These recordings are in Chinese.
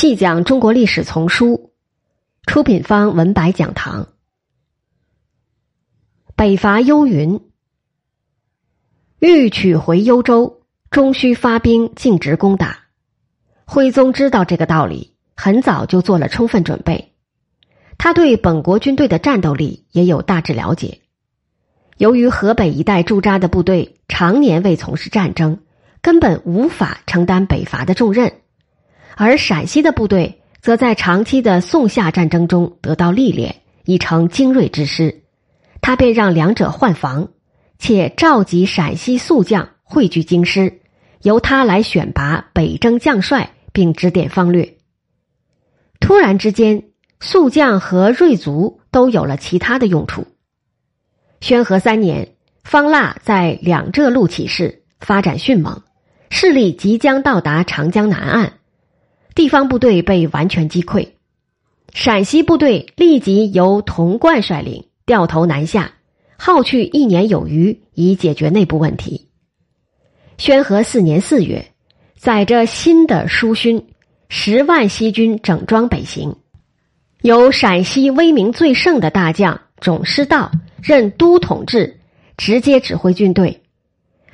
细讲中国历史丛书，出品方文白讲堂。北伐幽云，欲取回幽州，终须发兵径直攻打。徽宗知道这个道理，很早就做了充分准备。他对本国军队的战斗力也有大致了解。由于河北一带驻扎的部队常年未从事战争，根本无法承担北伐的重任。而陕西的部队则在长期的宋夏战争中得到历练，已成精锐之师。他便让两者换防，且召集陕西宿将汇聚京师，由他来选拔北征将帅，并指点方略。突然之间，宿将和锐卒都有了其他的用处。宣和三年，方腊在两浙路起事，发展迅猛，势力即将到达长江南岸。地方部队被完全击溃，陕西部队立即由童贯率领掉头南下，耗去一年有余，以解决内部问题。宣和四年四月，载着新的书勋十万西军整装北行，由陕西威名最盛的大将种师道任都统制，直接指挥军队，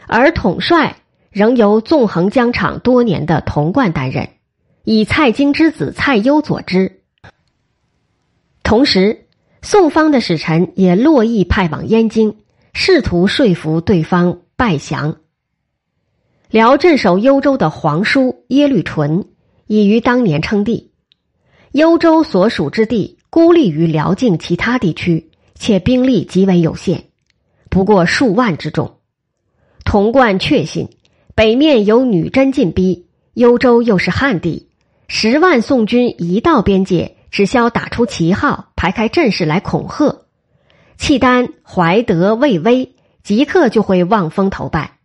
而统帅仍由纵横疆场多年的童贯担任。以蔡京之子蔡攸佐之。同时，宋方的使臣也络绎派往燕京，试图说服对方拜降。辽镇守幽州的皇叔耶律淳已于当年称帝，幽州所属之地孤立于辽境其他地区，且兵力极为有限，不过数万之众。童贯确信北面有女真进逼，幽州又是汉地。十万宋军一到边界，只消打出旗号，排开阵势来恐吓，契丹、怀德、魏威即刻就会望风投拜。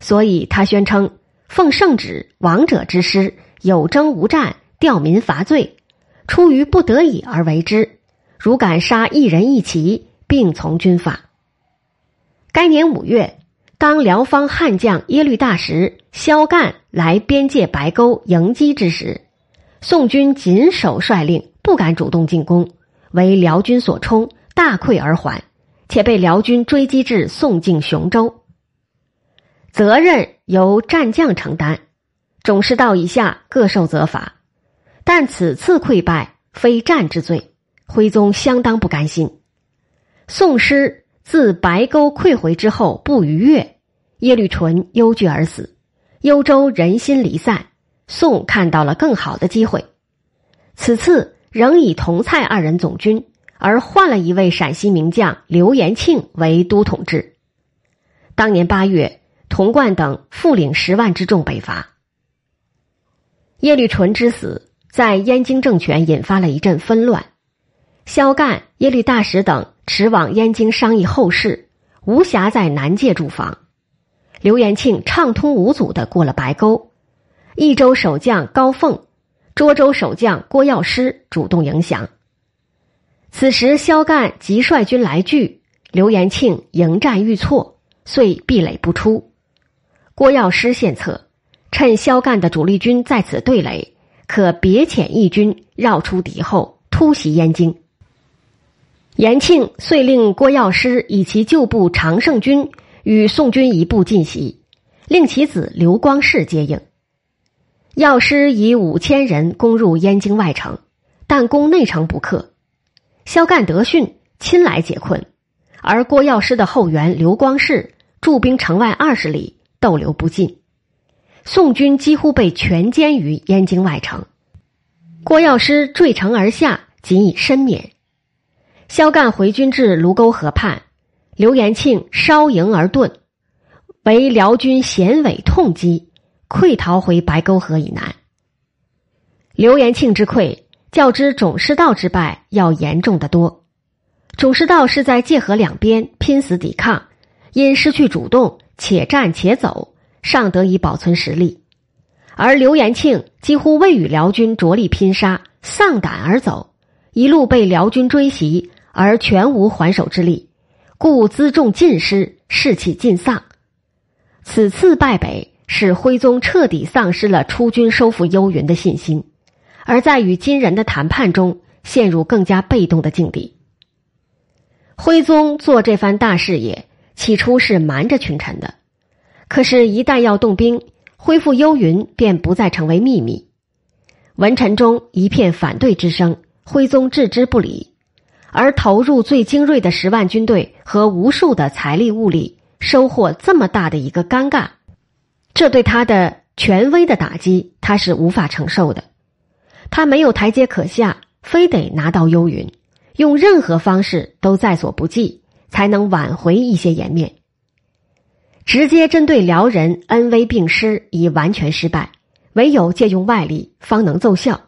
所以他宣称奉圣旨，王者之师，有征无战，吊民伐罪，出于不得已而为之。如敢杀一人一骑，并从军法。该年五月，当辽方悍将耶律大石萧干来边界白沟迎击之时。宋军谨守率令，不敢主动进攻，为辽军所冲，大溃而还，且被辽军追击至宋境雄州。责任由战将承担，种师道以下各受责罚。但此次溃败非战之罪，徽宗相当不甘心。宋师自白沟溃回之后不逾月，耶律淳忧惧而死，幽州人心离散。宋看到了更好的机会，此次仍以同蔡二人总军，而换了一位陕西名将刘延庆为都统制。当年八月，童贯等复领十万之众北伐。耶律淳之死，在燕京政权引发了一阵纷乱。萧干、耶律大石等驰往燕京商议后事，无暇在南界驻防。刘延庆畅通无阻的过了白沟。益州守将高凤、涿州守将郭药师主动迎降。此时萧干即率军来拒，刘延庆迎战遇挫，遂壁垒不出。郭药师献策，趁萧干的主力军在此对垒，可别遣义军绕出敌后，突袭燕京。延庆遂令郭药师以其旧部常胜军与宋军一部进袭，令其子刘光世接应。药师以五千人攻入燕京外城，但攻内城不克。萧干得讯，亲来解困，而郭药师的后援刘光世驻兵城外二十里，逗留不进。宋军几乎被全歼于燕京外城。郭药师坠城而下，仅以身免。萧干回军至卢沟河畔，刘延庆稍迎而遁，为辽军衔尾痛击。溃逃回白沟河以南。刘延庆之溃，较之种师道之败要严重的多。种师道是在界河两边拼死抵抗，因失去主动，且战且走，尚得以保存实力；而刘延庆几乎未与辽军着力拼杀，丧胆而走，一路被辽军追袭，而全无还手之力，故辎重尽失，士气尽丧。此次败北。使徽宗彻底丧失了出军收复幽云的信心，而在与金人的谈判中陷入更加被动的境地。徽宗做这番大事业，起初是瞒着群臣的，可是，一旦要动兵，恢复幽云便不再成为秘密。文臣中一片反对之声，徽宗置之不理，而投入最精锐的十万军队和无数的财力物力，收获这么大的一个尴尬，这对他的权威的打击，他是无法承受的。他没有台阶可下，非得拿到幽云，用任何方式都在所不计，才能挽回一些颜面。直接针对辽人恩威并施已完全失败，唯有借用外力方能奏效，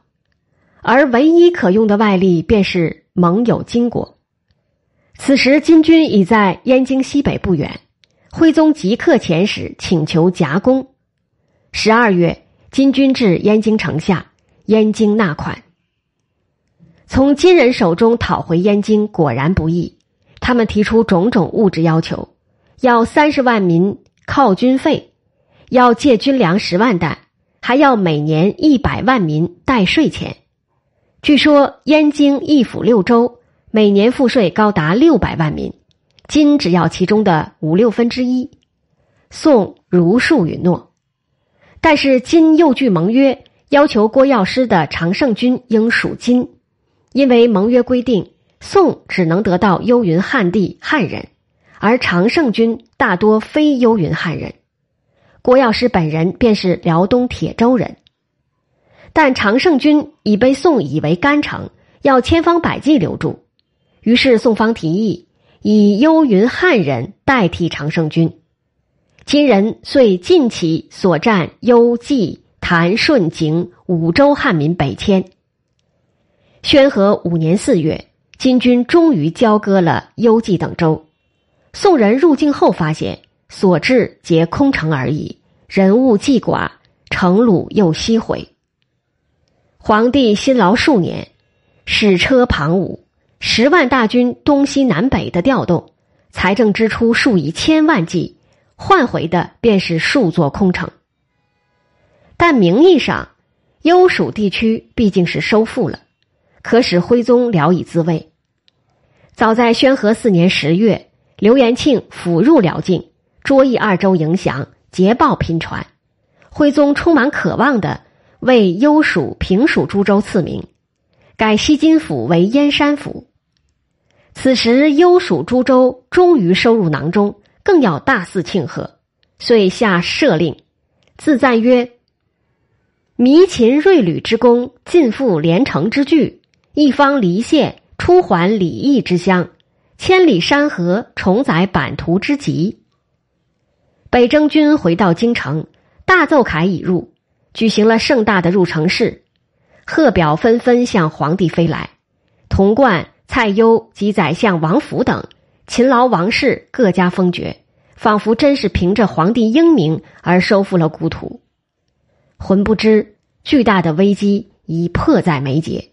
而唯一可用的外力便是盟友金国。此时金军已在燕京西北不远，徽宗即刻遣使请求夹攻。十二月，金军至燕京城下。燕京纳款，从金人手中讨回燕京果然不易。他们提出种种物质要求，要三十万民犒军费，要借军粮十万担，还要每年一百万民代税钱。据说燕京一府六州每年赋税高达六百万民，金只要其中的五六分之一。宋如数允诺，但是金又据盟约。要求郭药师的常胜军应属金，因为盟约规定，宋只能得到幽云汉地汉人，而常胜军大多非幽云汉人。郭药师本人便是辽东铁州人，但常胜军已被宋以为干城，要千方百计留住。于是宋方提议以幽云汉人代替常胜军，金人遂尽其所占幽冀。谭顺景五州汉民北迁。宣和五年四月，金军终于交割了幽蓟等州。宋人入境后发现，所至皆空城而已，人物既寡，城鲁又西毁。皇帝辛劳数年，使车庞武，十万大军东西南北的调动，财政支出数以千万计，换回的便是数座空城。但名义上，幽蜀地区毕竟是收复了，可使徽宗聊以自慰。早在宣和四年十月，刘元庆辅入辽境，卓义二州迎降，捷报频传。徽宗充满渴望的为幽蜀、平蜀诸州赐名，改西津府为燕山府。此时幽蜀诸州终于收入囊中，更要大肆庆贺，遂下赦令，自赞曰。迷秦锐旅之功，尽复连城之据，一方离县，出还礼义之乡，千里山河，重载版图之极。北征军回到京城，大奏凯已入，举行了盛大的入城式，贺表纷纷向皇帝飞来。童贯、蔡攸及宰相王府等勤劳王氏各家封爵，仿佛真是凭着皇帝英明而收复了故土。浑不知，巨大的危机已迫在眉睫。